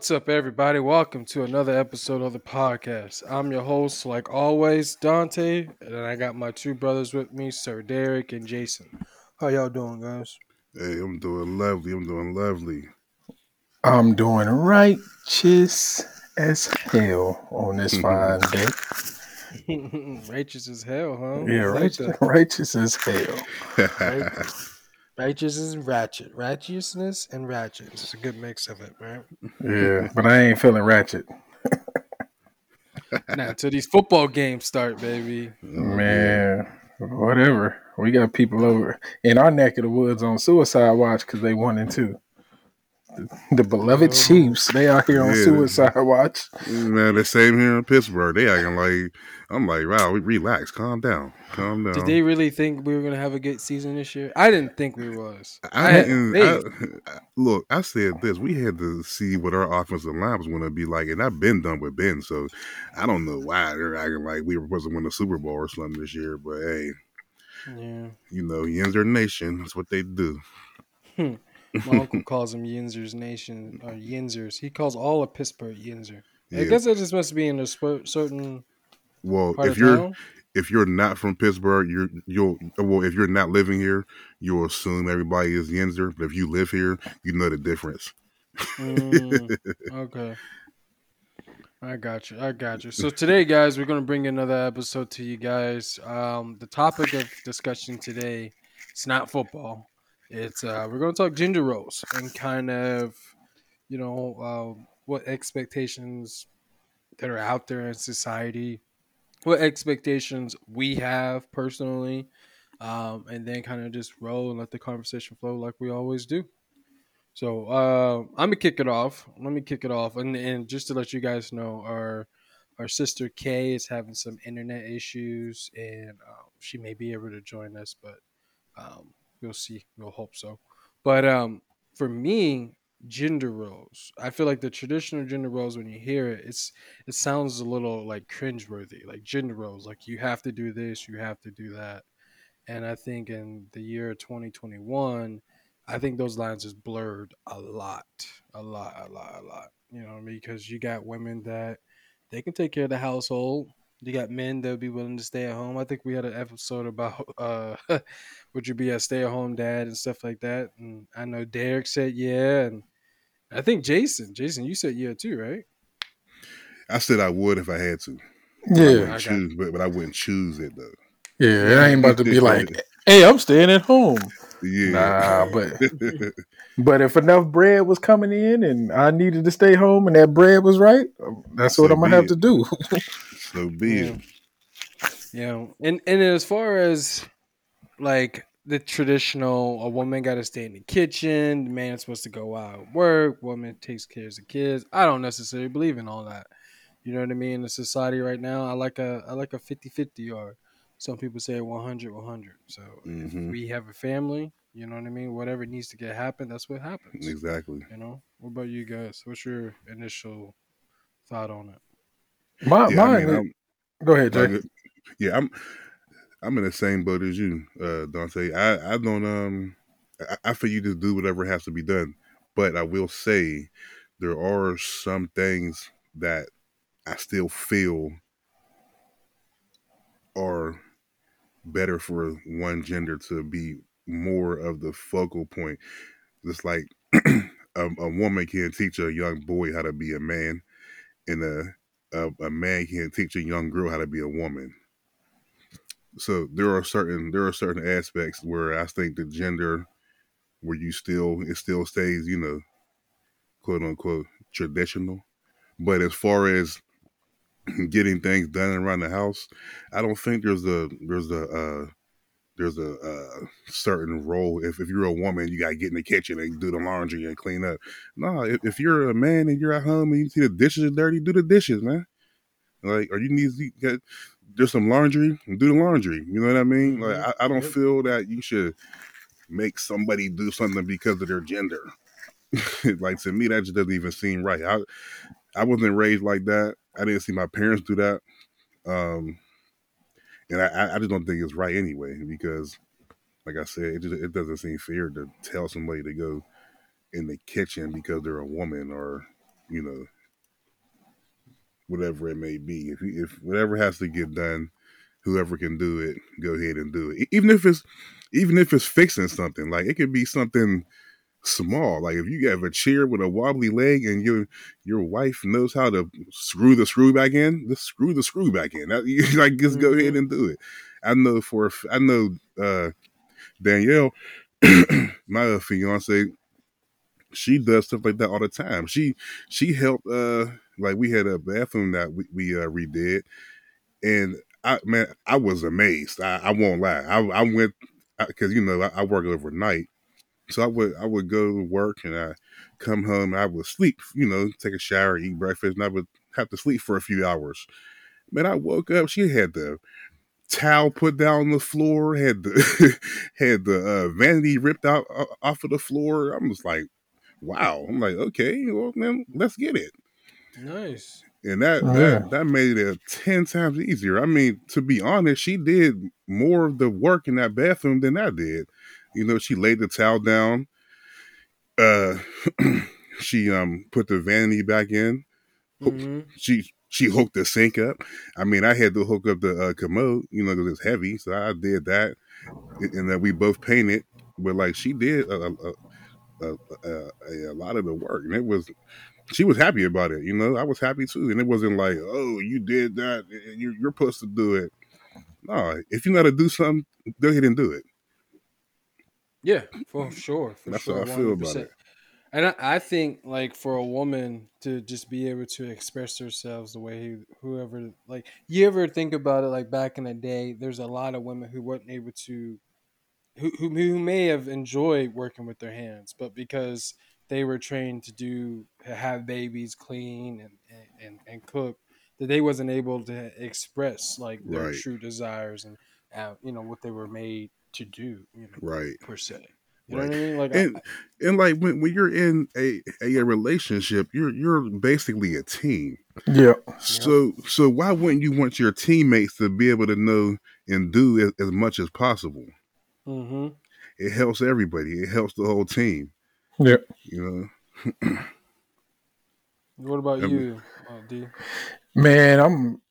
What's up, everybody? Welcome to another episode of the podcast. I'm your host, like always, Dante, and I got my two brothers with me, Sir Derek and Jason. How y'all doing, guys? Hey, I'm doing lovely. I'm doing lovely. I'm doing righteous as hell on this fine day. righteous as hell, huh? Yeah, righteous, righteous as hell. Right? Righteous and ratchet. Righteousness and ratchet. It's a good mix of it, right? Yeah, but I ain't feeling ratchet. now, until these football games start, baby. Man, whatever. We got people over in our neck of the woods on suicide watch because they one and two. The beloved Oh. Chiefs, they out here on Yeah. suicide watch. Man, the same here in Pittsburgh. They acting like I'm like, wow, we relax, calm down, calm down. Did they really think we were gonna have a good season this year? I didn't think we was. I, had didn't. faith. I, look, I said this. We had to see what our offensive line was going to be like, and I've been done with Ben, so I don't know why they're acting like we were supposed to win the Super Bowl or something this year. But hey, yeah. you know, Yinzer Nation. That's what they do. Hmm. My uncle calls them Yinzers Nation or Yinzers. He calls all of Pittsburgh Yinzer. I guess that just must be in a sp- certain Well, if you're town. if you're not from Pittsburgh, you're you'll well if you're not living here, you'll assume everybody is Yinzer. But if you live here, you know the difference. Mm, okay. I got you. I got you. So today, guys, we're gonna bring another episode to you guys. Um, the topic of discussion today, it's not football. It's uh, we're gonna talk gender roles and kind of, you know, uh, what expectations that are out there in society, what expectations we have personally, um, and then kind of just roll and let the conversation flow like we always do. So uh, I'm gonna kick it off. Let me kick it off, and, and just to let you guys know, our our sister Kay is having some internet issues, and uh, she may be able to join us, but um, we'll see. We'll hope so. But um, for me, gender roles, I feel like the traditional gender roles, when you hear it, it's it sounds a little like cringeworthy, like gender roles, like you have to do this, you have to do that, and I think in the year 2021 I think those lines is blurred a lot, a lot, a lot, a lot. You know, I mean? because you got women that they can take care of the household. You got men that would be willing to stay at home. I think we had an episode about uh, would you be a stay at home dad and stuff like that. And I know Derek said yeah, and I think Jason, Jason, you said yeah too, right? I said I would if I had to. Yeah, wouldn't I choose, but, but I wouldn't choose it though. yeah. It ain't about to be like, hey, I'm staying at home. Yeah. Nah, but but if enough bread was coming in and I needed to stay home and that bread was right, that's what I'm gonna have it. to do. So be it. Yeah, and and as far as like the traditional, a woman got to stay in the kitchen, the man's supposed to go out work, woman takes care of the kids. I don't necessarily believe in all that. You know what I mean? In the society right now, I like a I like a 50-50 or some people say 100 100. So if Mhm. we have a family, you know what I mean? Whatever needs to get happen, that's what happens. Exactly. You know? What about you guys? What's your initial thought on it? My Yeah, I mean, go ahead, Jay. like, yeah, I'm I'm in the same boat as you, uh, Dante. I, I don't um I, I feel you just do whatever has to be done. But I will say there are some things that I still feel are better for one gender to be more of the focal point. Just like a, a woman can teach a young boy how to be a man, and a, a a man can't teach a young girl how to be a woman. So there are certain there are certain aspects where I think the gender, where you still it still stays, you know, quote unquote traditional. But as far as getting things done around the house, I don't think there's a there's a uh, there's a, uh certain role. If if you're a woman, you gotta get in the kitchen and do the laundry and clean up. No, if, if you're a man and you're at home and you see the dishes are dirty, do the dishes, man. Like, or you need to get there's some laundry, do the laundry. You know what I mean? Like, Mhm. I, I don't feel that you should make somebody do something because of their gender. like to me, that just doesn't even seem right. I I wasn't raised like that. I didn't see my parents do that. Um, and I- I, just don't think it's right anyway because, like I said, it just it doesn't seem fair to tell somebody to go in the kitchen because they're a woman or you know, whatever it may be. If if whatever has to get done, whoever can do it, go ahead and do it. Even if it's even if it's fixing something, like it could be something small. Like if you have a chair with a wobbly leg and your your wife knows how to screw the screw back in, just screw the screw back in. That, you, like just go ahead and do it. I know for I know uh, Danielle, my fiance, she does stuff like that all the time. She she helped uh like we had a bathroom that we, we uh redid and I man, I was amazed. I, I won't lie. I, I went because you know I, I work overnight, so I would I would go to work and I come home. I would sleep, you know, take a shower, eat breakfast, and I would have to sleep for a few hours. Man, I woke up. She had the towel put down on the floor, had the had the uh, vanity ripped out uh, off of the floor. I'm just like, wow. I'm like, okay, well, man, let's get it Nice. and that Yeah. that that made it ten times easier. I mean, to be honest, she did more of the work in that bathroom than I did. You know, she laid the towel down. Uh, she um put the vanity back in. Mhm. She she hooked the sink up. I mean, I had to hook up the uh, commode, you know, because it's heavy. So I did that, and then we both painted. But like, she did a, a, a, a, lot of the work, and it was she was happy about it. You know, I was happy too, and it wasn't like, oh, you did that, and you're, you're supposed to do it. No, if you know how to do something, go ahead and do it. Yeah, for sure. For That's sure. how I feel about it. And I, I think like for a woman to just be able to express themselves the way he, whoever like you ever think about it like back in the day, there's a lot of women who weren't able to who, who who may have enjoyed working with their hands, but because they were trained to do to have babies, clean and and, and cook, that they wasn't able to express like their Right. true desires and uh, you know what they were made to do, you know, Right. per se. You know what I mean? Like I- And and like when, when you're in a, a a relationship, you're you're basically a team. Yeah. So so why wouldn't you want your teammates to be able to know and do as, as much as possible? Mm-hmm. It helps everybody. It helps the whole team. Yeah. You know. What about Um, you, uh, D? Man, I'm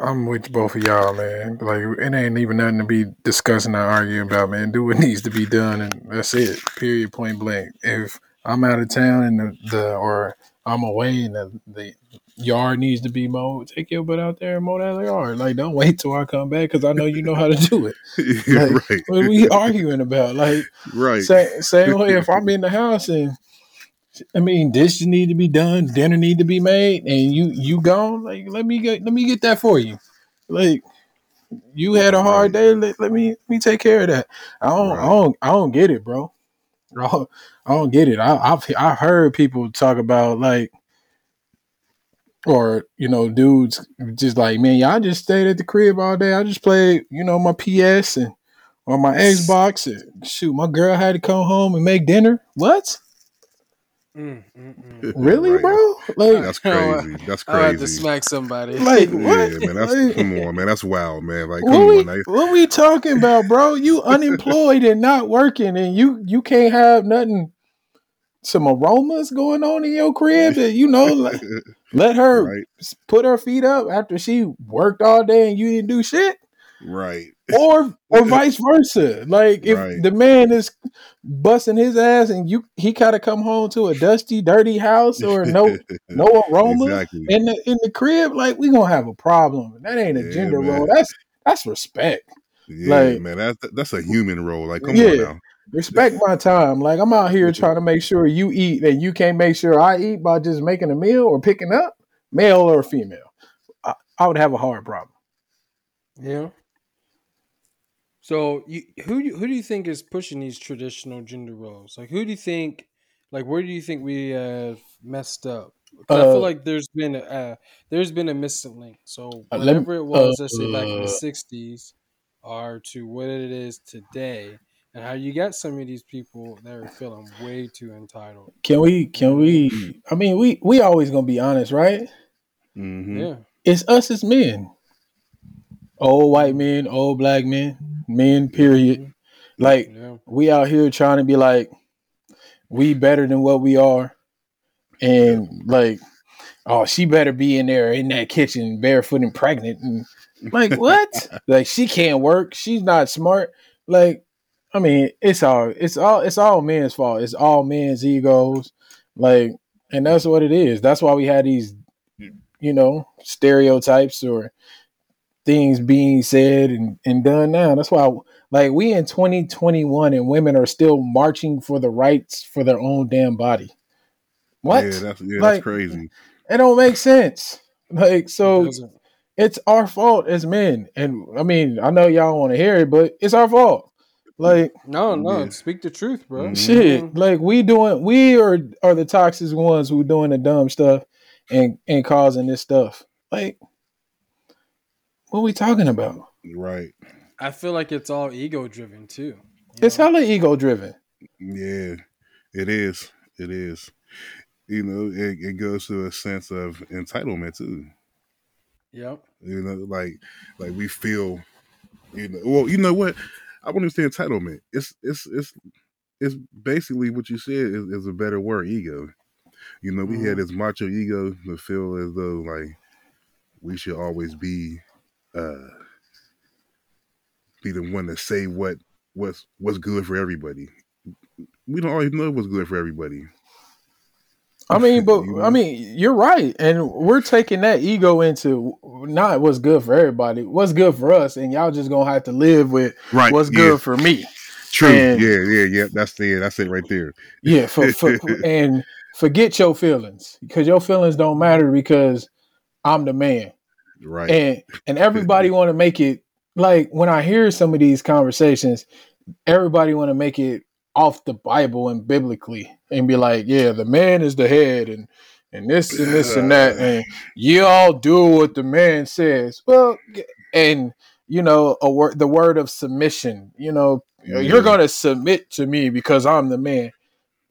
I'm with both of y'all, man. Like it ain't even nothing to be discussing or arguing about, man. Do what needs to be done and that's it. Period point blank. If I'm out of town and the, the or I'm away and the, the yard needs to be mowed, take your butt out there and mow that yard. Like don't wait till I come back because I know you know how to do it. Like, right. What are we arguing about? Like Right. same, same way if I'm in the house and I mean dishes need to be done, dinner need to be made, and you you gone, like let me get let me get that for you. Like you had a hard day, let, let me let me take care of that. I don't I don't I don't get it, bro. I don't, I don't get it. I, I've I've heard people talk about like or you know, dudes just like, man, y'all just stayed at the crib all day. I just played, you know, my PS and or my Xbox. And shoot, my girl had to come home and make dinner. What? Mm, mm, mm. Really, Right. bro? Like, That's crazy. That's crazy. I had to smack somebody. like Yeah, what? man. That's Like, come on, man. That's wild, man. Like, what come we on. Like, what we talking about, bro? You unemployed and not working, and you you can't have nothing. Some aromas going on in your crib that you know. Like, let her right, put her feet up after she worked all day and you didn't do shit. right, or or vice versa. Like if Right. the man is busting his ass and you he gotta come home to a dusty, dirty house or no no aroma exactly. in the in the crib, like we gonna have a problem. That ain't a Yeah, gender man. role. That's that's respect. Yeah, like- man. That's that's a human role. Like, come Yeah. on now. Respect my time. Like I'm out here trying to make sure you eat and you can't make sure I eat by just making a meal or picking up, male or female. I, I would have a hard problem. Yeah. So you who do you, who do you think is pushing these traditional gender roles? Like who do you think like where do you think we have messed up? 'Cause I Uh, feel like there's been a uh, there's been a missing link. So Uh, let me- whatever it was, let's say back in uh, the '60s, are to what it is today, and how you got some of these people that are feeling way too entitled. Can we can we I mean we we always gonna be honest, right? Mm-hmm. Yeah, it's us as men. Old white men, old black men, men, period. Mm-hmm. Like yeah, we out here trying to be like we better than what we are. and like, oh, she better be in there in that kitchen barefoot and pregnant, and like what? like she can't work. She's not smart. Like, I mean, it's all it's all it's all men's fault. It's all men's egos. Like, and that's what it is. That's why we had these, you know, stereotypes or things being said and, and done now. That's why like we in 2021 and women are still marching for the rights for their own damn body. What? Yeah, that's yeah, Like, that's crazy. It don't make sense. Like so doesn't. it's our fault as men. And I mean, I know y'all want to hear it, but it's our fault. Like No, no. Yeah. Speak the truth, bro. Mhm. shit. Like we doing we are are the toxic ones who doing the dumb stuff and and causing this stuff. Like what we talking about? Right. I feel like it's all ego driven too. It's know? hella ego driven. Yeah, it is. It is. You know, it, it goes to a sense of entitlement too. Yep. You know, like like we feel. You know, well, you know what? I wouldn't say entitlement. It's it's it's it's basically what you said is, is a better word, ego. You know, we had Mhm. this macho ego to feel as though like we should always be uh be the one to say what what's what's good for everybody. We don't always know what's good for everybody. I mean, but I mean, you're right, and we're taking that ego into not what's good for everybody, what's good for us, and y'all just gonna have to live with Right. what's yeah, good for me. True. and- yeah, yeah, yeah. That's the that's it right there. Yeah, for, for and forget your feelings because your feelings don't matter because I'm the man, Right. and and everybody want to make it like when I hear some of these conversations, everybody want to make it off the Bible and biblically and be like, yeah, the man is the head and and this and this and that and you all do what the man says. Well, and you know, a word the word of submission, you know, Yeah. you're gonna submit to me because I'm the man.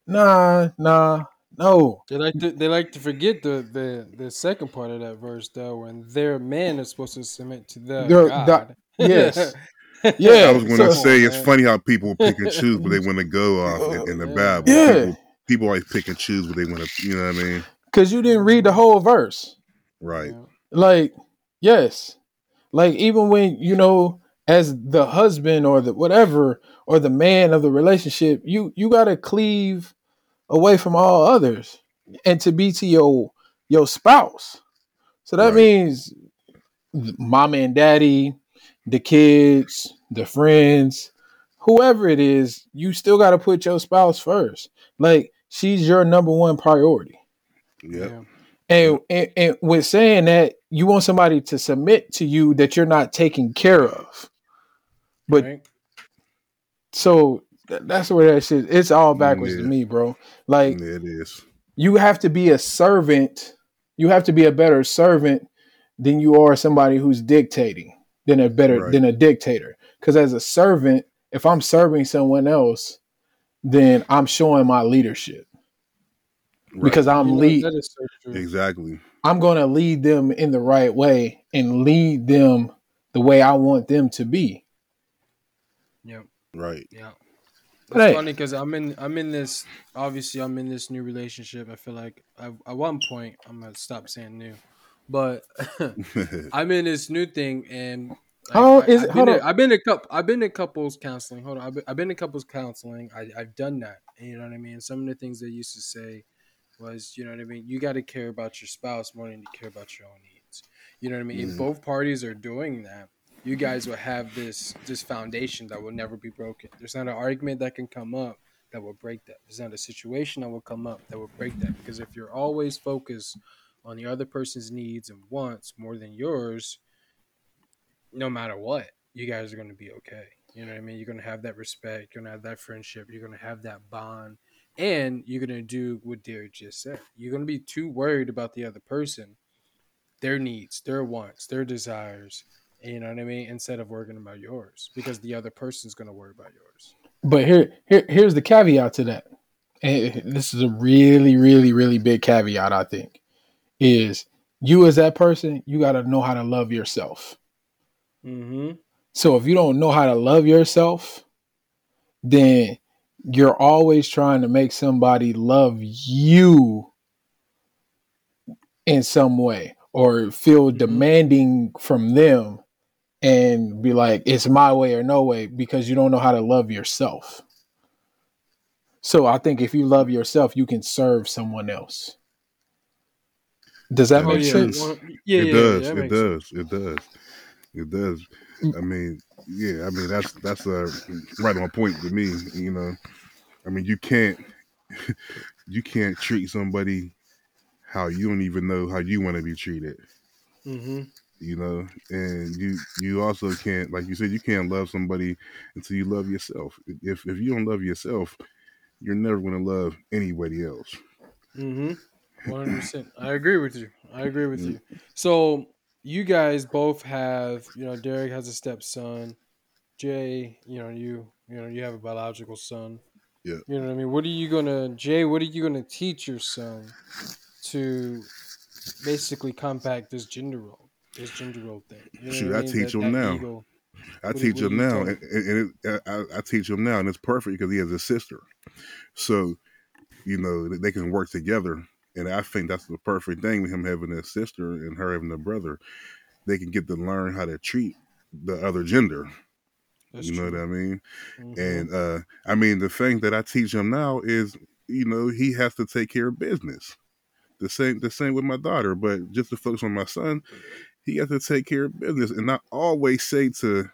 Nah, nah, no. They like to they like to forget the the the second part of that verse though, when their man is supposed to submit to the Their- God. that- yes. I was going to so- say it's man. funny how people pick and choose but they want to go off in, in the Yeah. Bible. Yeah. People, people always pick and choose what they want to. You know what I mean? Because you didn't read the whole verse. Right. Yeah. Like, yes. Like even when, you know, as the husband or the whatever, or the man of the relationship, you you gotta cleave away from all others and to be to your your spouse. So that Right. means mama and daddy, the kids, the friends, whoever it is, you still got to put your spouse first. Like she's your number one priority. Yep. Yeah. And, and, and with saying that, you want somebody to submit to you that you're not taking care of. But Right? so th- that's where that shit. It's all backwards to me, bro. Like Yeah, it is. you have to be a servant. You have to be a better servant than you are somebody who's dictating than a better Right. than a dictator. Because as a servant, if I'm serving someone else, then I'm showing my leadership Right. because I'm You know, lead. that is so true. exactly. I'm going to lead them in the right way and lead them the way I want them to be. Yep. Right. Yeah. It's Right. funny because I'm in I'm in this obviously I'm in this new relationship. I feel like I, at one point I'm gonna stop saying new, but I'm in this new thing and like, How I, is been hold in- on. I've been in couple I've been in couples counseling. Hold on, I've been, I've been in couples counseling. I, I've done that. You know what I mean? Some of the things they used to say was, you know what I mean. You got to care about your spouse more than you care about your own needs. You know what I mean? Mhm. If both parties are doing that, you guys will have this this foundation that will never be broken. There's not an argument that can come up that will break that. There's not a situation that will come up that will break that. Because if you're always focused on the other person's needs and wants more than yours, no matter what, you guys are going to be okay. You know what I mean? You're going to have that respect. You're going to have that friendship. You're going to have that bond. And you're going to do what Derek just said. You're going to be too worried about the other person, their needs, their wants, their desires. You know what I mean? Instead of worrying about yours, because the other person's going to worry about yours. But here, here, here's the caveat to that. And this is a really, really, really big caveat. I think is you as that person, you got to know how to love yourself. Mm-hmm. So if you don't know how to love yourself, then you're always trying to make somebody love you in some way or feel Mhm. demanding from them and be like it's my way or no way because you don't know how to love yourself. So I think if you love yourself, you can serve someone else. Does that make yeah. sense? yeah, it yeah, does. that it makes does. It does. It does. I mean, yeah. I mean, that's that's uh, right on point to me. You know, I mean, you can't you can't treat somebody how you don't even know how you want to be treated. hmm You know, and you you also can't, like you said, you can't love somebody until you love yourself. If if you don't love yourself, you're never going to love anybody else. Mm-hmm. One hundred percent. I agree with you. I agree with Mm. you. So you guys both have, you know, Derek has a stepson. Jay, you know, you you know, you have a biological son. Yeah. You know what I mean? What are you gonna Jay, what are you gonna teach your son to basically compact this gender role? This gender role thing. You know Shoot, I mean? teach That- him now. ego. I What teach him now, and, and it, I, I teach him now, and it's perfect because he has a sister. So, you know, they can work together, and I think that's the perfect thing with him having a sister and her having a brother. They can get to learn how to treat the other gender. That's you know true. what I mean? Mhm. And uh, I mean, the thing that I teach him now is, you know, he has to take care of business. The same, the same with my daughter, but just to focus on my son, he has to take care of business. And I always say to,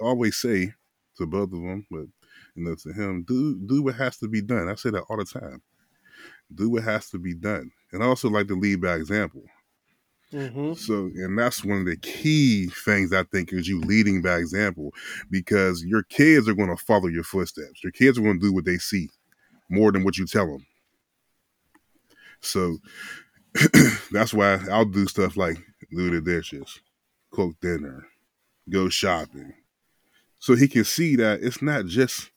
always say to both of them, but you know, to him, do do what has to be done. I say that all the time. Do what has to be done, and I also like to lead by example. Mhm. So, and that's one of the key things I think is you leading by example because your kids are going to follow your footsteps. Your kids are going to do what they see more than what you tell them. So that's why I'll do stuff like do the dishes, cook dinner, go shopping. So he can see that it's not just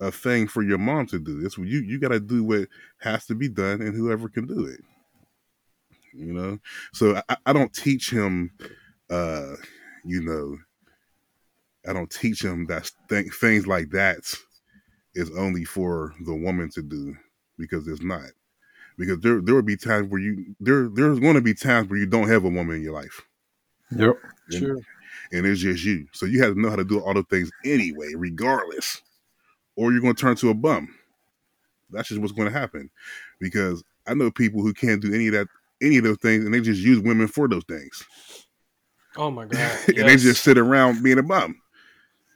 a thing for your mom to do. It's you you got to do what has to be done and whoever can do it you know so i, I don't teach him uh you know i don't teach him that th- things like that is only for the woman to do because it's not because there there will be times where you there there's going to be times where you don't have a woman in your life Yep. and, Sure. and it's just you so you have to know how to do all the things anyway regardless or you're going to turn to a bum that's just what's going to happen because i know people who can't do any of that any of those things and they just use women for those things Oh my god. and they just sit around being a bum.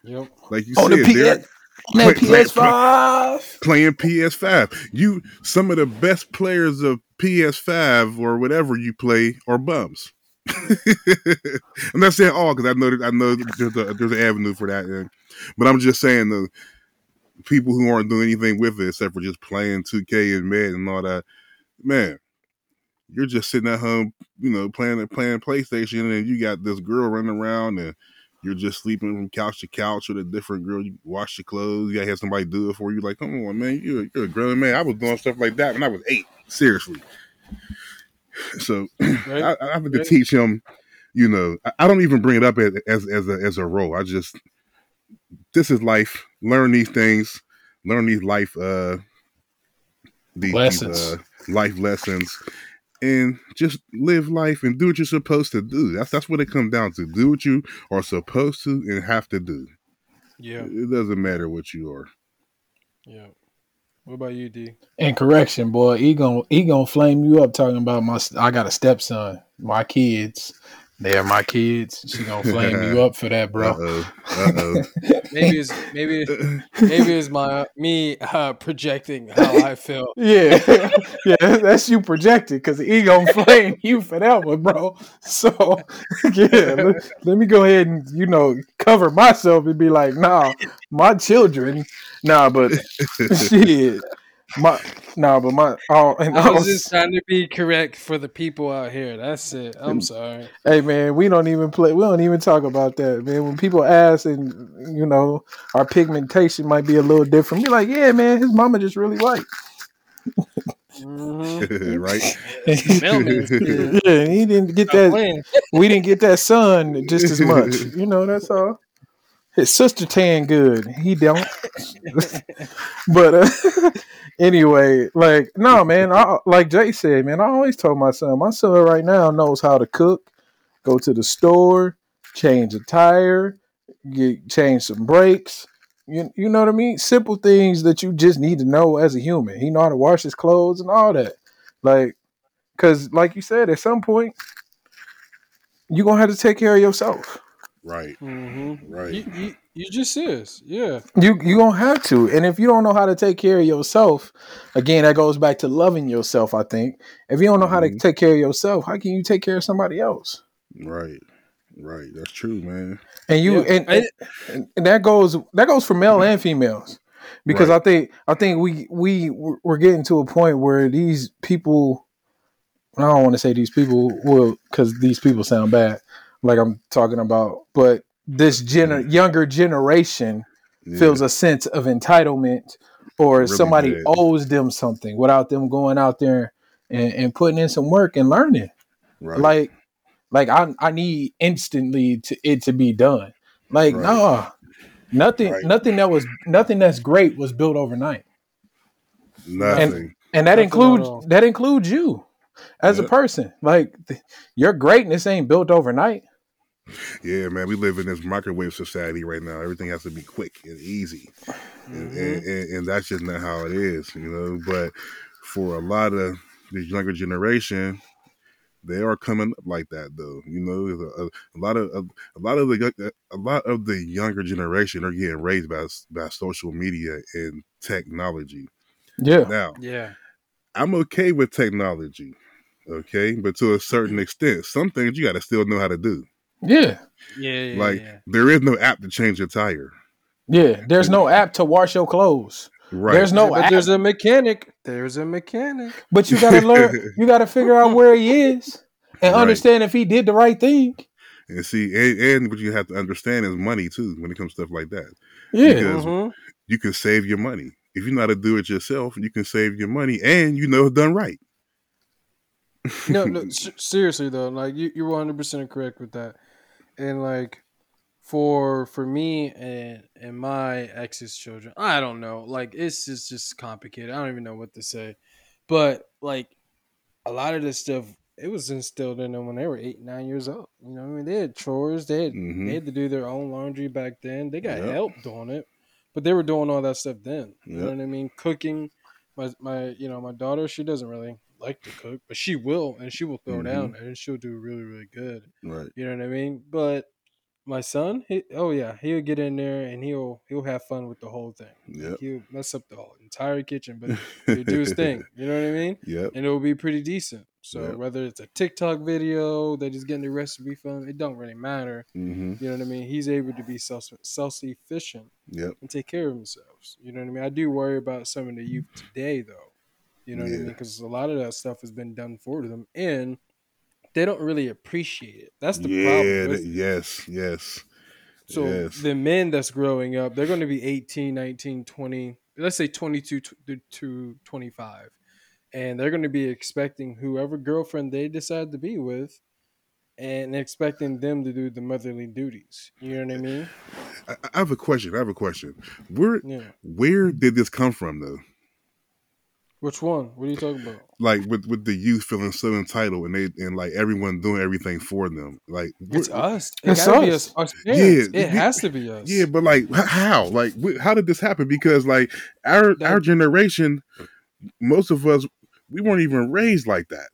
Yep. Like you oh, On said, the they're PS, on that play- play- PS5. playing PS5. You some of the best players of PS5 or whatever you play are bums. I'm not saying all because I know that I know there's a there's an avenue for that, but I'm just saying the people who aren't doing anything with it except for just playing 2K and Madden and all that. Man, you're just sitting at home, you know, playing playing PlayStation, and you got this girl running around and. You're just sleeping from couch to couch with a different girl. You wash your clothes. You gotta have somebody do it for you. Like, come on, man. You're, you're a grown man. I was doing stuff like that when I was eight. Seriously. So Right. I, I have to Right. teach him. You know, I, I don't even bring it up as as as a, as a role. I just this is life. Learn these things. Learn these life uh these, Lessons. these uh, life lessons, and just live life and do what you're supposed to do. That's that's what it comes down to. Do what you are supposed to and have to do. Yeah. It doesn't matter what you are. Yeah. What about you, D? And correction, boy, he gon' he gonna flame you up talking about my. I got a stepson. My kids, they're my kids. She gonna flame you up for that, Uh bro. oh. Uh oh. Maybe it's maybe maybe it's my me uh, projecting how I feel. Yeah, yeah, that's you projecting because he gonna flame you for that one, bro. So yeah, let, let me go ahead and you know cover myself and be like, nah, my children, nah, but shit, my nah, but my oh, and I was also- just trying to be correct for the people out here. That's it. I'm sorry. Hey man, we don't even play. We don't even talk about that, man. When people ask, and you know, our pigmentation might be a little different. Be like, yeah, man, his mama just really white. Mhm. right? Yeah, he didn't get that. We didn't get that sun just as much. You know, that's all. His sister tan good. He don't. but uh, anyway, like no man. I, like Jay said, man. I always told my son. My son right now knows how to cook, go to the store, change a tire, get change some brakes. You, you know what I mean? Simple things that you just need to know as a human. He know how to wash his clothes and all that. Like, cause like you said, at some point, you're gonna have to take care of yourself. Right. Mm-hmm. Right. You, you, you just is. Yeah. You you gonna have to. And if you don't know how to take care of yourself, again, that goes back to loving yourself. I think if you don't know how to Mhm. take care of yourself, how can you take care of somebody else? Right. Right. That's true, man. And you Yeah. and, and and that goes that goes for male and females because Right. I think I think we we we're getting to a point where these people I don't want to say these people will because these people sound bad like I'm talking about but this gener- younger generation Yeah. feels a sense of entitlement or Really somebody bad. owes them something without them going out there and, and putting in some work and learning right. like like I I need instantly to it to be done. Like Right. no, nothing Right. nothing that was nothing that's great was built overnight, Nothing. and that Nothing includes that includes you as a person. Like th- your greatness ain't built overnight. Yeah, man. We live in this microwave society right now. Everything has to be quick and easy. and, Mhm. and, and, and that's just not how it is, you know. But for a lot of this younger generation, they are coming up like that, though. You know, a, a lot of a, a lot of the a lot of the younger generation are getting raised by by social media and technology. Yeah, Now, Yeah. I'm okay with technology, okay, but to a certain extent, some things you got to still know how to do. Yeah, Yeah. yeah Like yeah. there is no app to change your tire, yeah. There's no app to wash your clothes, right? There's no but app. there's a mechanic. There's a mechanic. but you gotta learn. You gotta figure out where he is and Right. understand if he did the right thing. And see, and, and what you have to understand is money too when it comes to stuff like that. Yeah, Because- Mhm. You can save your money if you know how to do it yourself. You can save your money, and you know it's done right. no, no, s- seriously though, like you, you're 100 percent correct with that, and like for for me and and my ex's children, I don't know, like it's just just complicated. I don't even know what to say, but like a lot of this stuff, it was instilled in them when they were eight, nine years old. You know, what I mean, they had chores, they had Mhm. they had to do their own laundry back then. They got Yep. help doing it, but they were doing all that stuff then. You know what I mean? Cooking. My my you know my daughter, she doesn't really like to cook, but she will, and she will throw Mhm. down, and she'll do really really good. Right. You know what I mean? But my son, he, oh yeah, he'll get in there and he'll he'll have fun with the whole thing. Like, he'll mess up the whole entire kitchen, but he'll do his thing. You know what I mean? Yeah. and it will be pretty decent. So Yep. whether it's a TikTok video that he's getting the recipe from, it don't really matter. hmm You know what I mean? He's able to be self self sufficient Yep. and take care of themselves. You know what I mean? I do worry about some of the youth today, though. You know what I mean? Because a lot of that stuff has been done for them, and they don't really appreciate it. That's the yeah. problem. that- yes. Yes. So yes. the men that's growing up, they're going to be 18, 19, 20, let's say 22 to- to 25. And they're going to be expecting whoever girlfriend they decide to be with and expecting them to do the motherly duties. You know what I mean? I, I have a question. I have a question. Where Yeah. where did this come from though? Which one? What are you talking about? Like with with the youth feeling so entitled and they and like everyone doing everything for them. Like It's us. It It's gotta be us. us. Us. Yeah, it we- has to be us. Yeah, but like how? Like how did this happen? Because like our That- our generation, most of us, we weren't even raised like that.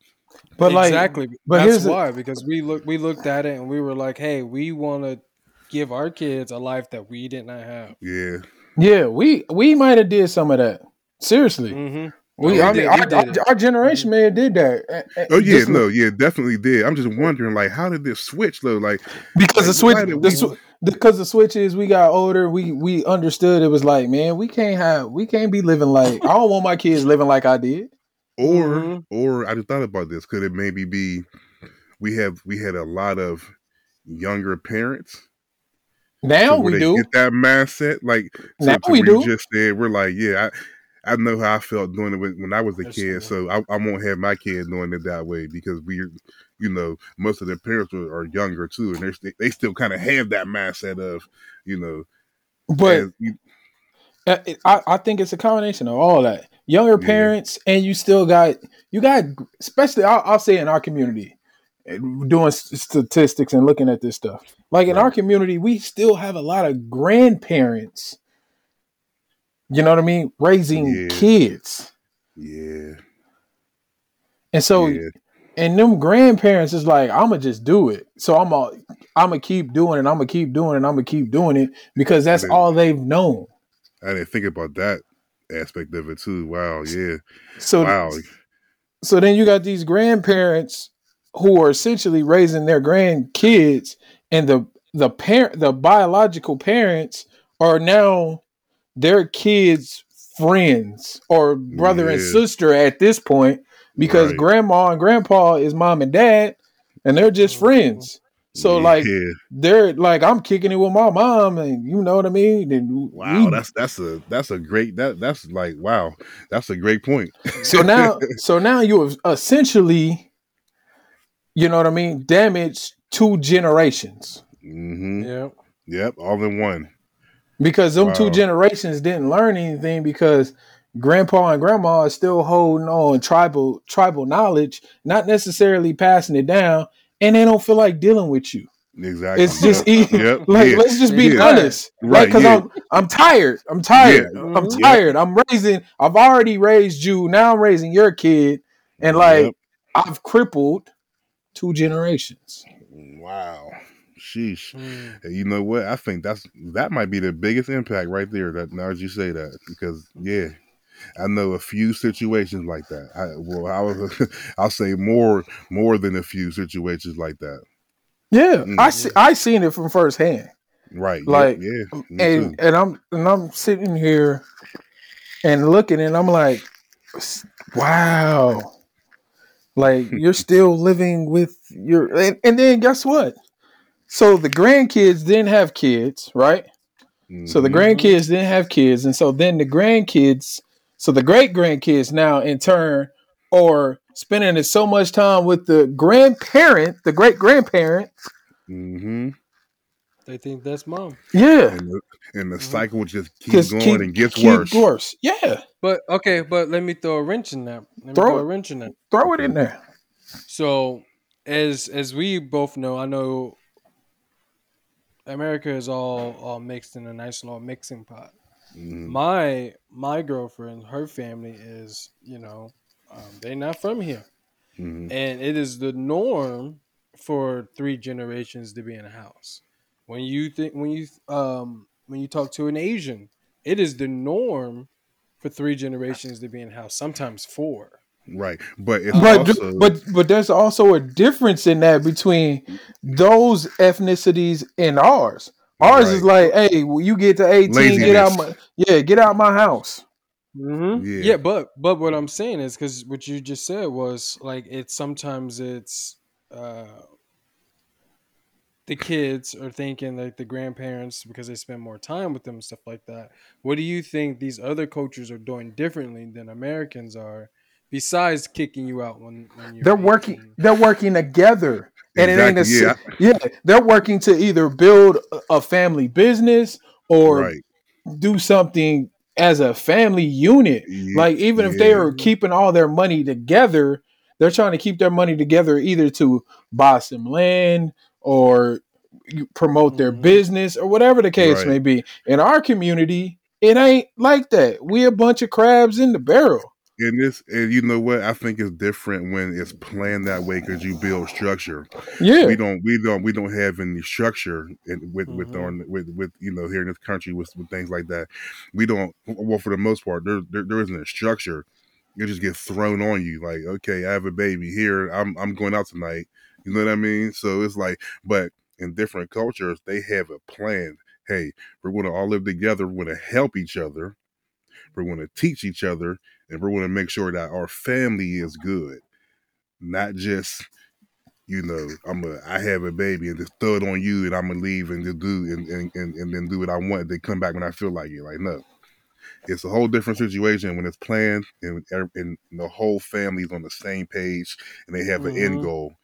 but like exactly. but That's here's the- why because we look we looked at it and we were like, hey, we want to give our kids a life that we did not have. Yeah, yeah, we we might have did some of that. Seriously, Mm-hmm. We we I mean we our, did our, our generation may have did that. Oh yeah, just no, yeah, definitely did. I'm just wondering, like, how did this switch though? Like, because the switch why did the, we- sw- because the switch is we got older we we understood it was like man we can't have we can't be living like i don't want my kids living like i did or Mhm. or I just thought about this. Could it maybe be we have we had a lot of younger parents now to where we do get that mindset. Like to, Now we do. just said we're like, yeah, I know how I felt doing it when, when I was a kid, so I, I won't have my kid doing it that way because we, you know, most of their parents are, are younger too, and they're, they still kind of have that mindset of, you know, But as you- Uh, I, I think it's a combination of all that. Younger Yeah. parents, and you still got you got, especially I'll, I'll say in our community, doing statistics and looking at this stuff. Like in our community, we still have a lot of grandparents. You know what I mean? Raising Yeah. kids, yeah, and so yeah, and them grandparents is like, I'm gonna just do it. So I'm gonna I'm gonna keep doing it. I'm gonna keep doing it. I'm gonna keep doing it because that's all they've known. I didn't think about that aspect of it too. Wow, yeah, So wow, so then you got these grandparents who are essentially raising their grandkids and the the parent the biological parents are now their kids friends or brother and sister at this point because Right. grandma and grandpa is mom and dad and they're just Mhm. friends so like they're like i'm kicking it with my mom and you know what i mean and wow, we- that's that's a that's a great that that's like wow, that's a great point. so now so now you have essentially you know what i mean damaged two generations hmm Yeah. Yep, all in one. Because them two generations didn't learn anything because grandpa and grandma are still holding on tribal tribal knowledge not necessarily passing it down and they don't feel like dealing with you Exactly. it's just Yep, yep, like yeah. let's just be Yeah. honest Right, right because yeah. i'm i'm tired i'm tired i'm Mhm. tired i'm raising i've already raised you now i'm raising your kid and like Yep. i've crippled two generations Wow. Sheesh. Mm. And you know what? I think that's that might be the biggest impact right there. That now as you say that, because yeah, I know a few situations like that. I well, I was I'll say more more than a few situations like that. yeah Mm. i see i seen it from firsthand Right. Like, yeah. Me and too. and I'm and I'm sitting here and looking and I'm like, wow, like you're still living with your and, and then guess what? So the grandkids didn't have kids, right? So the Mhm. grandkids didn't have kids, and so then the grandkids, so the great grandkids now in turn are spending so much time with the grandparent, the great grandparent. Mhm. They think that's mom. Yeah, and the, and the Mhm. cycle just keeps just going keep- and gets keep worse. worse. Yeah, But okay, but let me throw a wrench in that. Let me Throw throw a wrench in that. throw it in there. So, as as we both know, I know America is all all mixed in a nice little mixing pot. Mhm. My my girlfriend, her family is, you know, um, they're not from here, Mhm. and it is the norm for three generations to be in a house. When you think when you um when you talk to an Asian, it is the norm for three generations to be in a house. Sometimes four. Right, but it's but also but but there's also a difference in that between those ethnicities and ours. Ours is like, hey, when you get to eighteen, get out my yeah, get out my house. Mm-hmm. Yeah. Yeah. but but what I'm saying is because what you just said was like it's sometimes it's uh the kids are thinking like the grandparents because they spend more time with them and stuff like that. What do you think these other cultures are doing differently than Americans are? Besides kicking you out when, when you're They're working. 18? They're working together, and it ain't a Exactly, si- yeah. They're working to either build a- a family business or right. do something as a family unit. Ye- Like even if they are keeping all their money together, they're trying to keep their money together either to buy some land or promote their Mhm. business or whatever the case Right. may be. In our community, it ain't like that. We a bunch of crabs in the barrel. And this, and you know what? I think it's different when it's planned that way because you build structure. Yeah. We don't, we don't, we don't have any structure in, with with Mhm. on with with you know here in this country with, with things like that. We don't. Well, for the most part, there there, there isn't a structure. You just get thrown on you like, okay, I have a baby here. I'm I'm going out tonight. You know what I mean? So it's like, but in different cultures, they have a plan. Hey, we're going to all live together. We're going to help each other. We're going to teach each other, and we're going to make sure that our family is good, not just you know I'm a I have a baby and just throw it on you, and I'm gonna leave and just do and and, and, and then do what I want. They come back when I feel like it. Like no, it's a whole different situation when it's planned and, and the whole family's on the same page and they have an end Mhm. goal.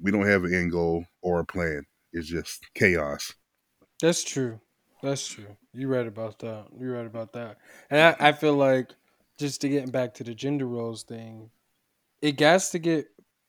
We don't have an end goal or a plan. It's just chaos. That's true. That's true. You're right about that. You're right about that. And I, I feel like just to getting back to the gender roles thing, it got to get.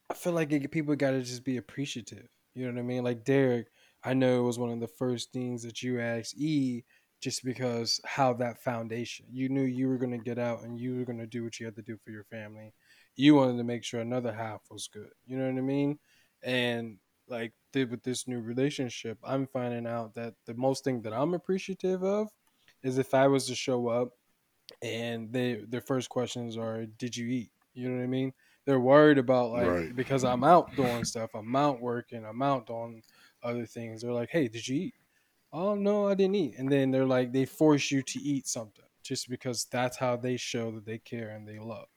I feel like it, people got to just be appreciative. You know what I mean? Like Derek, I know it was one of the first things that you asked E, just because how that foundation. You knew you were going to get out and you were going to do what you had to do for your family. You wanted to make sure another half was good. You know what I mean? And like did with this new relationship, I'm finding out that the most thing that I'm appreciative of is if I was to show up and they their first questions are, "Did you eat?" You know what I mean? They're worried about like Right. because I'm out doing stuff, I'm out working, I'm out doing other things. They're like, "Hey, did you eat?" Oh no, I didn't eat. And then they're like, they force you to eat something just because that's how they show that they care and they love.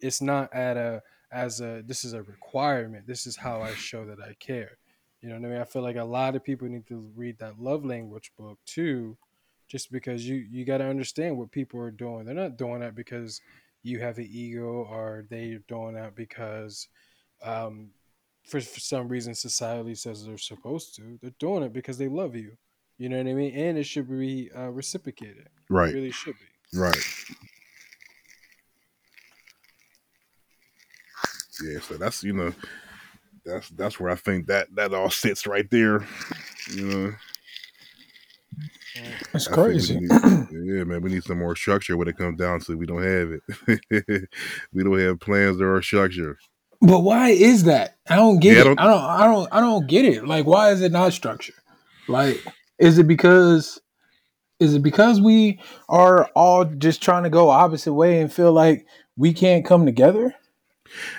It's not at a as a this is a requirement. This is how I show that I care. You know what I mean? I feel like a lot of people need to read that love language book too, just because you you got to understand what people are doing. They're not doing that because you have an ego, or they're doing that because um, for, for some reason society says they're supposed to. They're doing it because they love you. You know what I mean? And it should be uh, reciprocated. It Right. really should be. Right. Yeah, so that's you know, that's that's where I think that that all sits right there. You know, It's I crazy. need- yeah, man, we need some more structure when it comes down to. it. We don't have it. we don't have plans or structure. But why is that? I don't get Yeah, I it. don't- I don't. I don't. I don't get it. Like, why is it not structured? Like, is it because? Is it because we are all just trying to go opposite way and feel like we can't come together?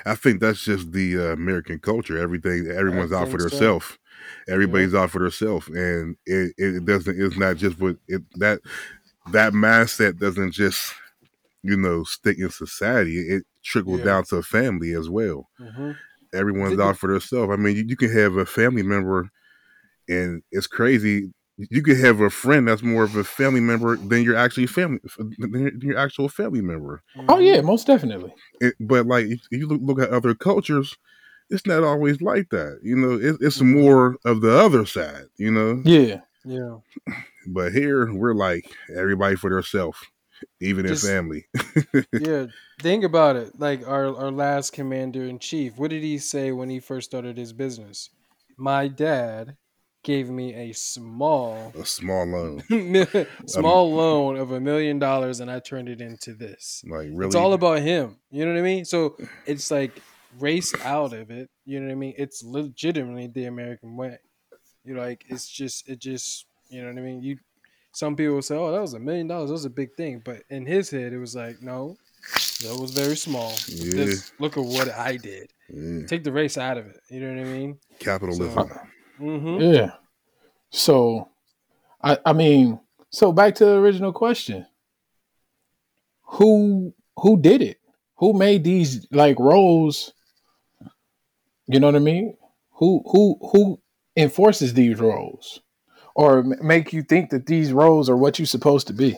I think that's just the uh, American culture. Everything, everyone's out for think so. themselves. Everybody's out for themselves, and it, it doesn't. It's not just what it that that mindset doesn't just you know stick in society. It trickles Yeah. down to family as well. hmm Everyone's out for themselves. I mean, you, you can have a family member, and it's crazy. You could have a friend that's more of a family member than your actually family than your, than your actual family member. Oh yeah, most definitely. It, but like if you look, look at other cultures, it's not always like that. You know, it, it's Mhm. more of the other side. You know, Yeah. Yeah. but here we're like everybody for themselves, even Just- in family. yeah. Think about it. Like our, our last commander in chief, what did he say when he first started his business? My dad gave me a small a small loan, small loan of a million dollars and I turned it into this. like really. It's all about him. You know what I mean? So it's like race out of it. You know what I mean? It's legitimately the American way. You know, like it's just it just you know what I mean? You some people say, Oh, that was a million dollars, that was a big thing. But in his head it was like, No, that was very small. Yeah. This, look at what I did. Yeah. Take the race out of it. You know what I mean? capitalism. Mm-hmm. Yeah. So, I I mean, so back to the original question. Who who did it? Who made these like roles? You know what I mean? Who who who enforces these roles, or m- make you think that these roles are what you're supposed to be?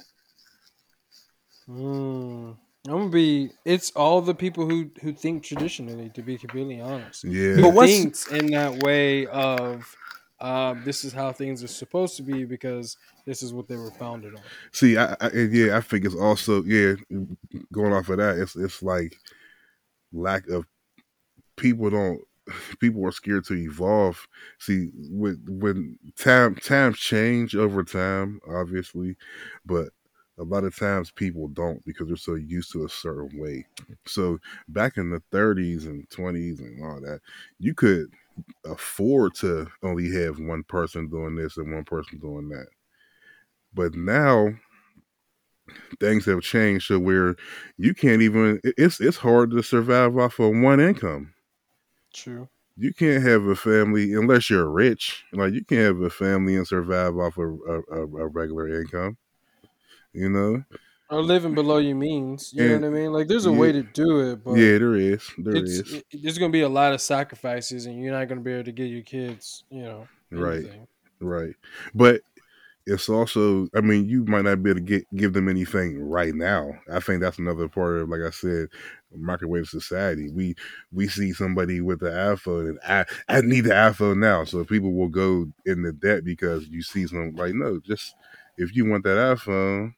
Mm. I'm gonna be. It's all the people who who think traditionally. To be completely honest, yeah, who But what's- thinks in that way of um, this is how things are supposed to be because this is what they were founded on. See, I, I and yeah, I think it's also yeah, going off of that, it's it's like lack of people don't people are scared to evolve. See, when when time times change over time, obviously, but a lot of times people don't because they're so used to a certain way. So back in the 30s and 20s and all that, you could afford to only have one person doing this and one person doing that. But now things have changed to where you can't even it's it's hard to survive off of one income. True. You can't have a family unless you're rich. Like you can't have a family and survive off of a, a, a regular income. You know? Or living below your means. You And- know what I mean? Like there's a way to do it, but yeah, there is. There it's is. it, there's gonna be a lot of sacrifices, and you're not gonna be able to give your kids, you know, Right. Right. But it's also i mean you might not be able to get give them anything right now i think that's another part of like i said microwave society. We we see somebody with the iphone and i i need the iphone now. So people will go into debt because you see some like no just if you want that iphone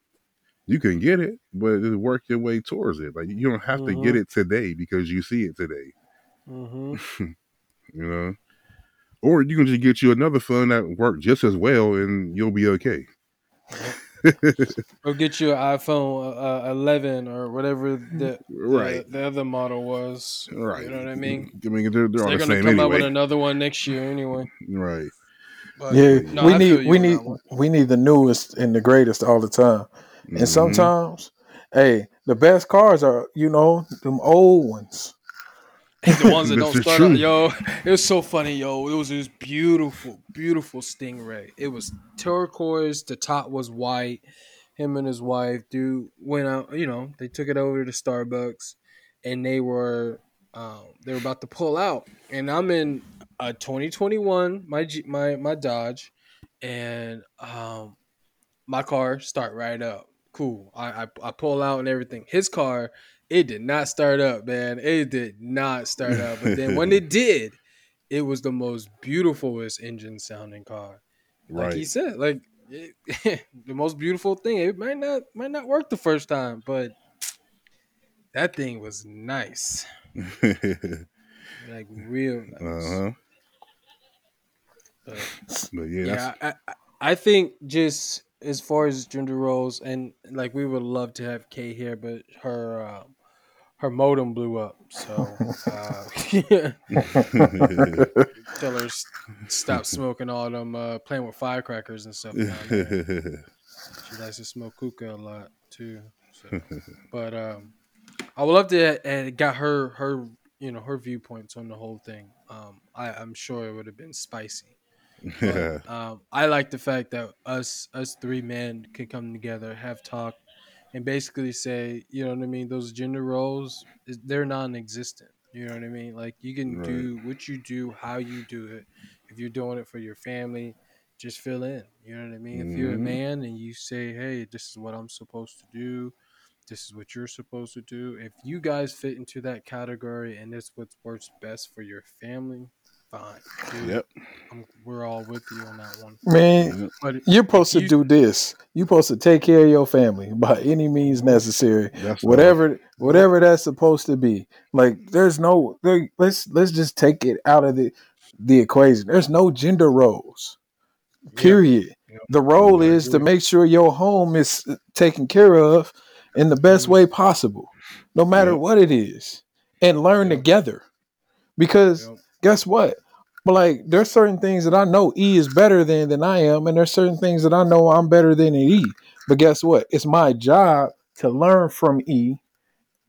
you can get it but just work your way towards it. Like you don't have to get Mhm. it today because you see it today. Hmm you know? Or you can just get you another phone that work just as well and you'll be okay Or get you an iPhone uh, 11 or whatever the, right the the other model was. right You know what I mean? i mean they're, they're, They're the gonna same come out with another one next year anyway. right But Yeah, no, we I need we need we need the newest and the greatest all the time. And sometimes, hey, the best cars are you know them old ones. The ones that don't start true. yo. It was so funny, yo. It was this beautiful, beautiful Stingray. It was turquoise. The top was white. Him and his wife, dude, went out. You know, they took it over to Starbucks, and they were, um, they were about to pull out. And I'm in a 2021, my G, my my Dodge, and um, my car start right up. Cool. I, I I pull out and everything. His car, it did not start up, man. It did not start up. But then when it did, it was the most beautifulest engine sounding car. Like he said, like it, the most beautiful thing. It might not might not work the first time, but that thing was nice. Like real nice. uh-huh But but yeah, yeah, I, I I think just as far as gender roles, and like we would love to have Kay here, but her um, her modem blew up, so uh, tell her stop smoking all them uh, playing with firecrackers and stuff. She likes to smoke hookah a lot too. So. But um, I would love to and got her her you know her viewpoints on the whole thing. Um, I, I'm sure it would have been spicy. But, um, I like the fact that us us three men can come together, have talk, and basically say, you know what I mean. Those gender roles, they're non-existent. You know what I mean? Like you can Right. do what you do, how you do it. If you're doing it for your family, just fill in. You know what I mean? If you're a Mhm. man and you say, hey, this is what I'm supposed to do. This is what you're supposed to do. If you guys fit into that category and it's what works best for your family, fine. Dude, yep I'm, we're all with you on that one. Man, But you're supposed to you- do this. You're supposed to take care of your family by any means necessary. that's all. Whatever whatever that's supposed to be. Like there's no there, let's let's just take it out of the the equation. There's no gender roles. Period. Yep. The role is to make sure your home is taken care of in the best Mhm. way possible, no matter Yep. what it is, and learn Yep. together. Because Yep. guess what? But like there's certain things that I know E is better than than I am, and there's certain things that I know I'm better than E. But guess what? It's my job to learn from E,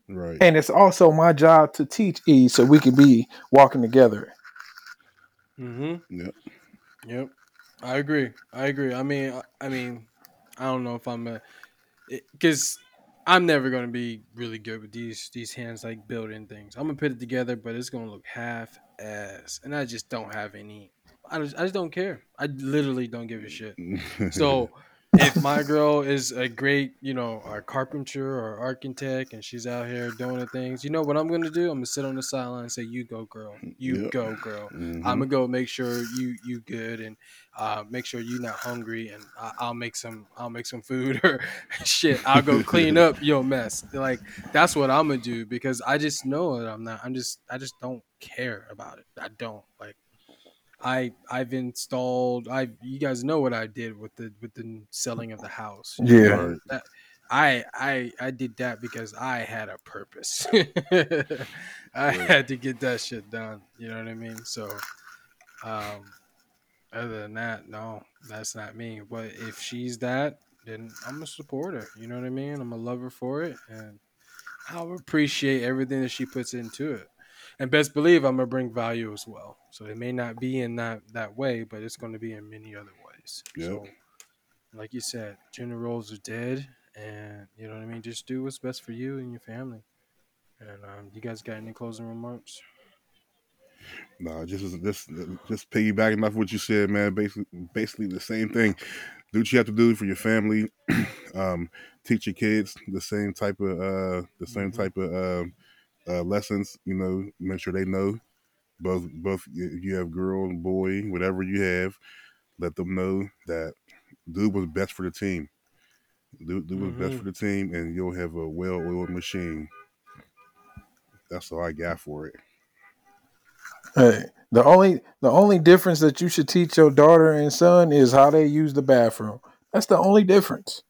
right and it's also my job to teach E so we could be walking together. Mm-hmm. Yep. Yep. I agree. I agree. I mean, I, I mean, I don't know if I'm a, because I'm never gonna be really good with these these hands like building things. I'm gonna put it together, but it's gonna look half ass, and I just don't have any. I just, I just don't care. I literally don't give a shit. So if my girl is a great, you know, a carpenter or architect and she's out here doing the things, you know what I'm gonna do? I'm gonna sit on the sideline and say, "You go, girl. You Yep. go, girl. Mhm. I'm gonna go make sure you you good and uh, make sure you're not hungry and I, I'll make some I'll make some food or shit. I'll go clean up your mess. Like that's what I'm gonna do because I just know that I'm not. I'm just I just don't care about it. I don't like. I I've installed. I you guys know what I did with the with the selling of the house. Yeah. That- I I I did that because I had a purpose. I had to get that shit done. You know what I mean? So, um, other than that, no, that's not me. But if she's that, then I'm a supporter. You know what I mean? I'm a lover for it, and I'll appreciate everything that she puts into it. And best believe I'm gonna bring value as well. So it may not be in that that way, but it's going to be in many other ways. Yep. So, like you said, gender roles are dead, and you know what I mean. Just do what's best for you and your family. And um, you guys got any closing remarks? No, just just just piggybacking off what you said, man. Basically, basically the same thing. Do what you have to do for your family. um, teach your kids the same type of uh, the same Mhm. type of uh, uh, lessons. You know, make sure they know. Both both if you have girl and boy, whatever you have, let them know that do what's best for the team. Do do what's best Mhm. for the team, and you'll have a well-oiled machine. That's all I got for it. Hey, the only the only difference that you should teach your daughter and son is how they use the bathroom. That's the only difference.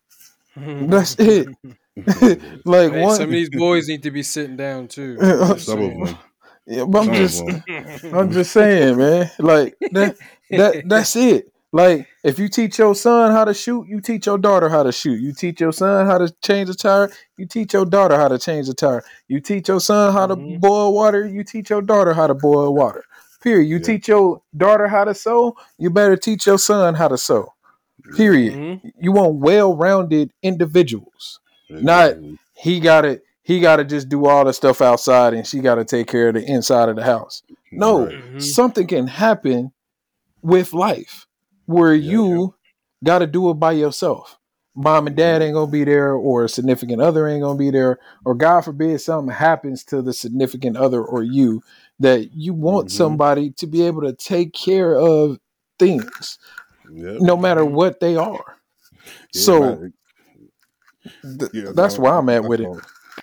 That's it. like Hey, one, some of these boys need to be sitting down too. Some of them. Yeah, but I'm Some just. I'm just saying, man. Like that that that's it. Like if you teach your son how to shoot, you teach your daughter how to shoot. You teach your son how to change a tire, you teach your daughter how to change a tire. You teach your son how to Mhm. boil water, you teach your daughter how to boil water. Period. You Yeah. teach your daughter how to sew, you better teach your son how to sew. Period. Mhm. You want well-rounded individuals. Not- He got it. he got to just do all the stuff outside and she got to take care of the inside of the house. No, Right. Mhm. something can happen with life where Yeah, you got to do it by yourself. Mom and dad ain't gonna be there, or a significant other ain't gonna be there, or God forbid something happens to the significant other or you that you want Mhm. somebody to be able to take care of things, Yep. no matter what they are. Yeah, so my- th- yeah, that's my- where I'm at my with it.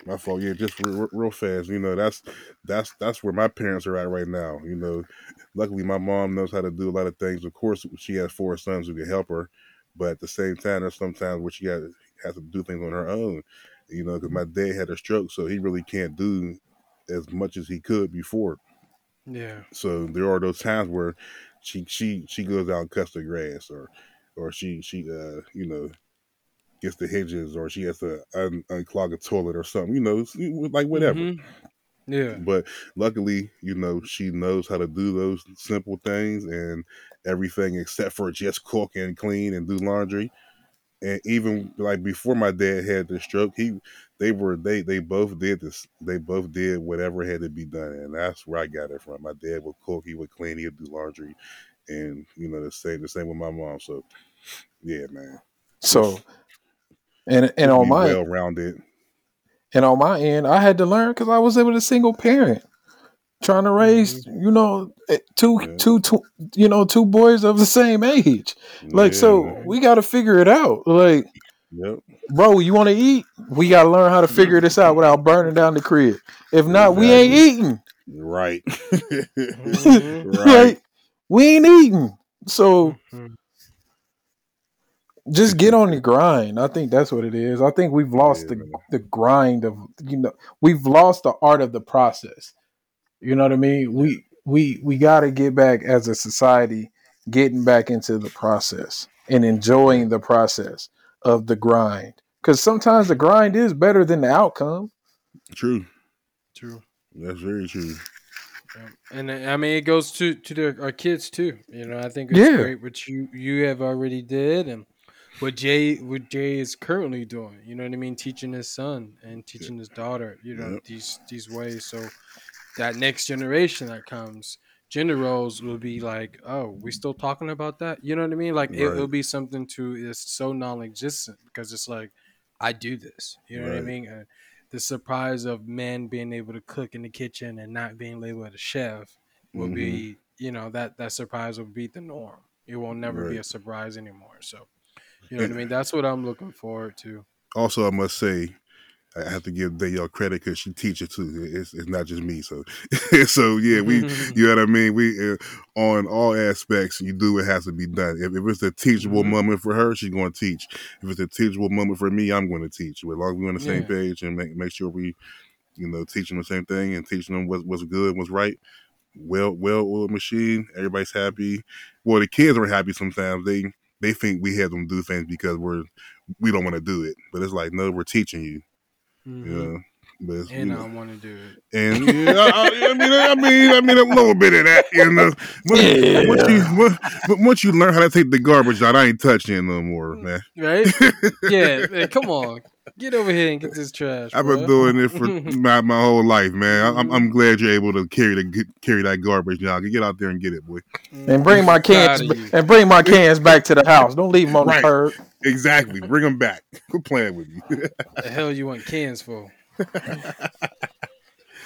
My fault. Yeah, just real, real fast. You know, that's that's that's where my parents are at right now. You know, luckily my mom knows how to do a lot of things. Of course, she has four sons who can help her, but at the same time, there's sometimes where she has, has to do things on her own. You know, because my dad had a stroke, so he really can't do as much as he could before. Yeah. So there are those times where she she she goes out and cuts the grass, or or she she uh you know gets the hedges, or she has to un- unclog a toilet or something. You know, like whatever. Mhm. Yeah. But luckily, you know, she knows how to do those simple things and everything except for just cook and clean and do laundry. And even like before my dad had the stroke, he they were they they both did this. They both did whatever had to be done, and that's where I got it from. My dad would cook, he would clean, he would do laundry, and you know the same the same with my mom. So yeah, man. So, and and on my well rounded. And on my end, I had to learn because I was with a single parent trying to raise, you know, eh, two, Yeah. two, two, you know, two boys of the same age. Like, so we got to figure it out. Like, Yep. bro, you want to eat? We got to learn how to figure this out without burning down the crib. If not, we ain't eating. Right. Mhm. right. Like, we ain't eating. So Mhm. Just get on the grind. I think that's what it is. I think we've lost Yeah, the man. the grind of you know we've lost the art of the process. You know what I mean? We we we got to get back as a society, getting back into the process and enjoying the process of the grind. Because sometimes the grind is better than the outcome. True. True. That's very true. And I mean, it goes to to the, our kids too. You know, I think it's Yeah. great what you you have already did and what Jay what Jay is currently doing. You know what I mean? Teaching his son and teaching his daughter. You know Yep. these these ways. So that next generation that comes, gender roles will be like, oh, we still talking about that? You know what I mean? Like it will be something to is so non-existent because it's like I do this. You know what I mean? And the surprise of men being able to cook in the kitchen and not being labeled a chef will Mhm. be, you know, that that surprise will be the norm. It will never be a surprise anymore. So, you know what I mean? That's what I'm looking forward to. Also, I must say, I have to give Danielle credit because she teaches too. It's, it's not just me. So, so yeah, we, you know what I mean. We uh, on all aspects, you do what has to be done. If, if it's a teachable Mhm. moment for her, she's going to teach. If it's a teachable moment for me, I'm going to teach. As long as we're on the same Yeah. page and make make sure we, you know, teaching the same thing and teaching them what's what's good, what's right. Well, well oiled machine. Everybody's happy. Well, the kids are happy sometimes. They they think we have them do things because we're we don't want to do it. But it's like no, we're teaching you. Mhm. You know, But And you I know, don't want to do it. and yeah, I, I- I mean, I mean, I mean, a little bit of that. You know, once, Yeah. once you once- but once you learn how to take the garbage out, I ain't touching it no more, mm, man. Right? yeah. Man, come on. Get over here and get this trash. I've been doing it for my, my whole life, man. I, I'm, I'm mm. glad you're able to carry the carry that garbage now. Get out there and get it, boy. Mm, and bring my cans Proud of you. and bring my cans back to the house. Don't leave them on Right. the curb. Exactly. Bring them back. Quit playing with me. the hell you want cans for?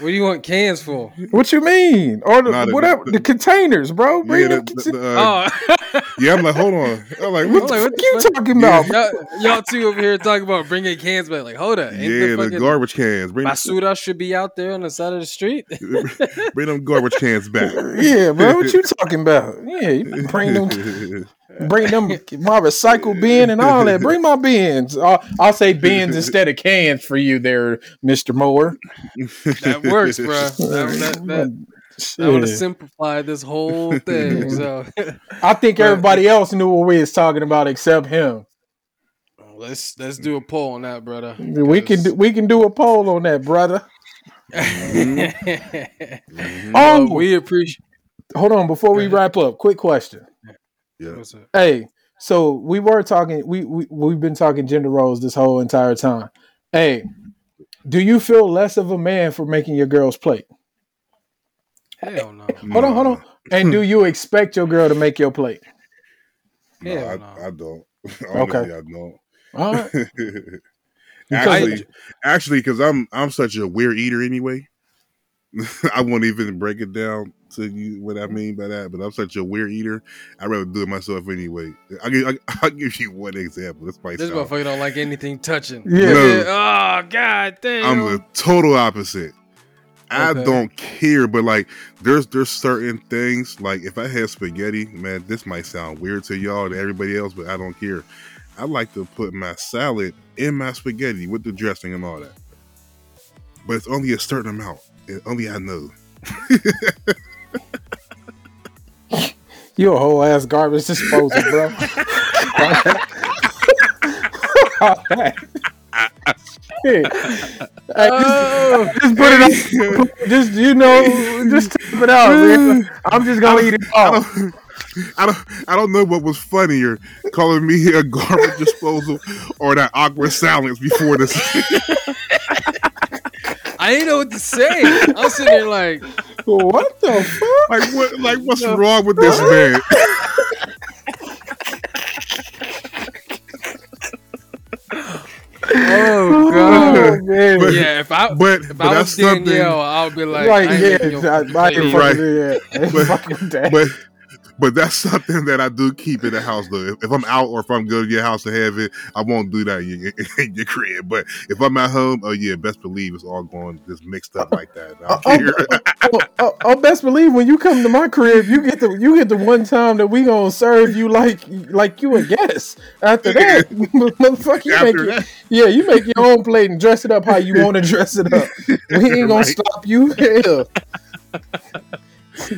What do you want cans for? What you mean? Or the, Nah, the- whatever the- the, containers, bro. Bring yeah, the, them. the- the, uh, Oh, yeah. I'm like, hold on. I'm like, I'm what? like, what the you fuck? talking about? y'all, y'all two over here talking about bringing cans back. Like, hold up. Ain't yeah, the the garbage cans. Bring, basura should be out there on the side of the street? bring them garbage cans back. Yeah, bro. What you talking about? Yeah, you bring them, bring them my recycle bin and all that. Bring my bins. I'll, I'll say bins instead of cans for you, there, Mister Moore. that works, bro. That, that, that, that would have simplified this whole thing. So I think everybody else knew what we was talking about except him. let's let's do a poll on that, brother. We can do, we can do a poll on that, brother. Mhm. Well, Oh, we appreciate. hold on before we wrap up. Quick question. Yeah. Hey, so we were talking. We we we've been talking gender roles this whole entire time. Hey, do you feel less of a man for making your girl's plate? Hell no. Hold on, hold on. And do you expect your girl to make your plate? No, Hell I, no. I don't. Honestly, I don't. All right. actually, actually, because I'm I'm such a weird eater anyway. I won't even break it down to you what I mean by that. But I'm such a weird eater. I'd rather do it myself anyway. I give I, I'll give you one example. This might This sound. motherfucker don't like anything touching. Yeah. No. Oh god damn. I'm the total opposite. I Okay. don't care, but like there's there's certain things like if I had spaghetti, man, this might sound weird to y'all to everybody else, but I don't care. I like to put my salad in my spaghetti with the dressing and all that. But it's only a certain amount. And only I know. You a whole ass garbage disposal, bro. Shit. Hey, Oh, just, just put it on. Just you know, just tap it out, man. I'm just gonna eat it I don't, I don't I don't know what was funnier, calling me a garbage disposal or that awkward silence before this. I didn't know what to say. I was sitting there like, What the fuck? like what like what's wrong with this man? oh Oh god. man. But- yeah, if I But if but I that's was something Danielle, I would be like, right, I ain't yeah, making your I, I plate ain't either. Right. fucking yeah. I ain't But- with that. but but that's something that I do keep in the house though. If, if I'm out or if I'm going to your house to have it, I won't do that in your, in your crib. But if I'm at home, oh yeah, best believe it's all going just mixed up like that. I uh, Oh, don't oh, oh, oh, oh, oh, best believe when you come to my crib, you get the you get the one time that we gonna serve you like like you a guest. After that, motherfucker, you make After it, that, yeah, you make your own plate and dress it up how you want to dress it up. We ain't gonna Right. stop you. Hell.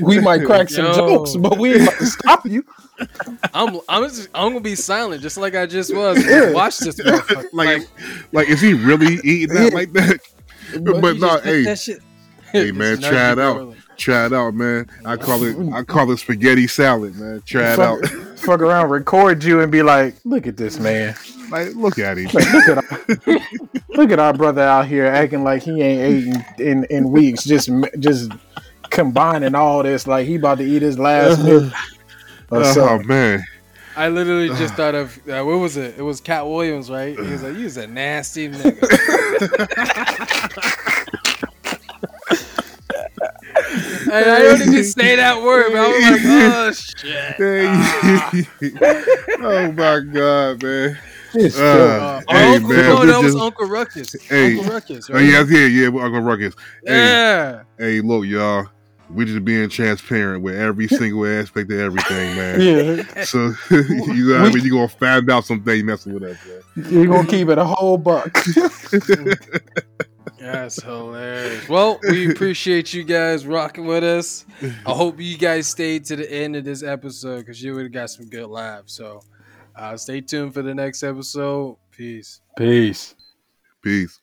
We might crack some Yo. jokes, but we ain't about to stop you. I'm I'm just, I'm gonna be silent, just like I just was. Yeah. Watch this, motherfucker. like, like is he really eating that Yeah. like that? But, you no, just hey, that hey, man, try it out. girl. try it out, man. I call it I call it spaghetti salad, man. Try it out. Fuck, fuck around, record you, and be like, "Look at this man. Like, look at him. Like, look at our, look at our brother out here acting like he ain't ate in, in, in weeks, just just combining all this like he about to eat his last meal. Or Oh something. man, I literally just thought of uh, what was it? It was Katt Williams, right? He was like, "You a nasty nigga." and I don't even say that word, but I was like, "Oh shit." Hey. oh my god, man. It's Uh, Uh, Hey, Uncle, man, no, we that was just- Uncle Ruckus. Hey. Uncle Ruckus, Oh right? yeah, yeah, yeah. Uncle Ruckus. Hey, yeah. hey, look, y'all. We just being transparent with every single aspect of everything, man. yeah, So you know, what I mean, you gonna find out someday messing with us, man. you're gonna keep it a whole buck. That's hilarious. Well, we appreciate you guys rocking with us. I hope you guys stayed to the end of this episode because you would have got some good laughs. So uh, stay tuned for the next episode. Peace. Peace. Peace.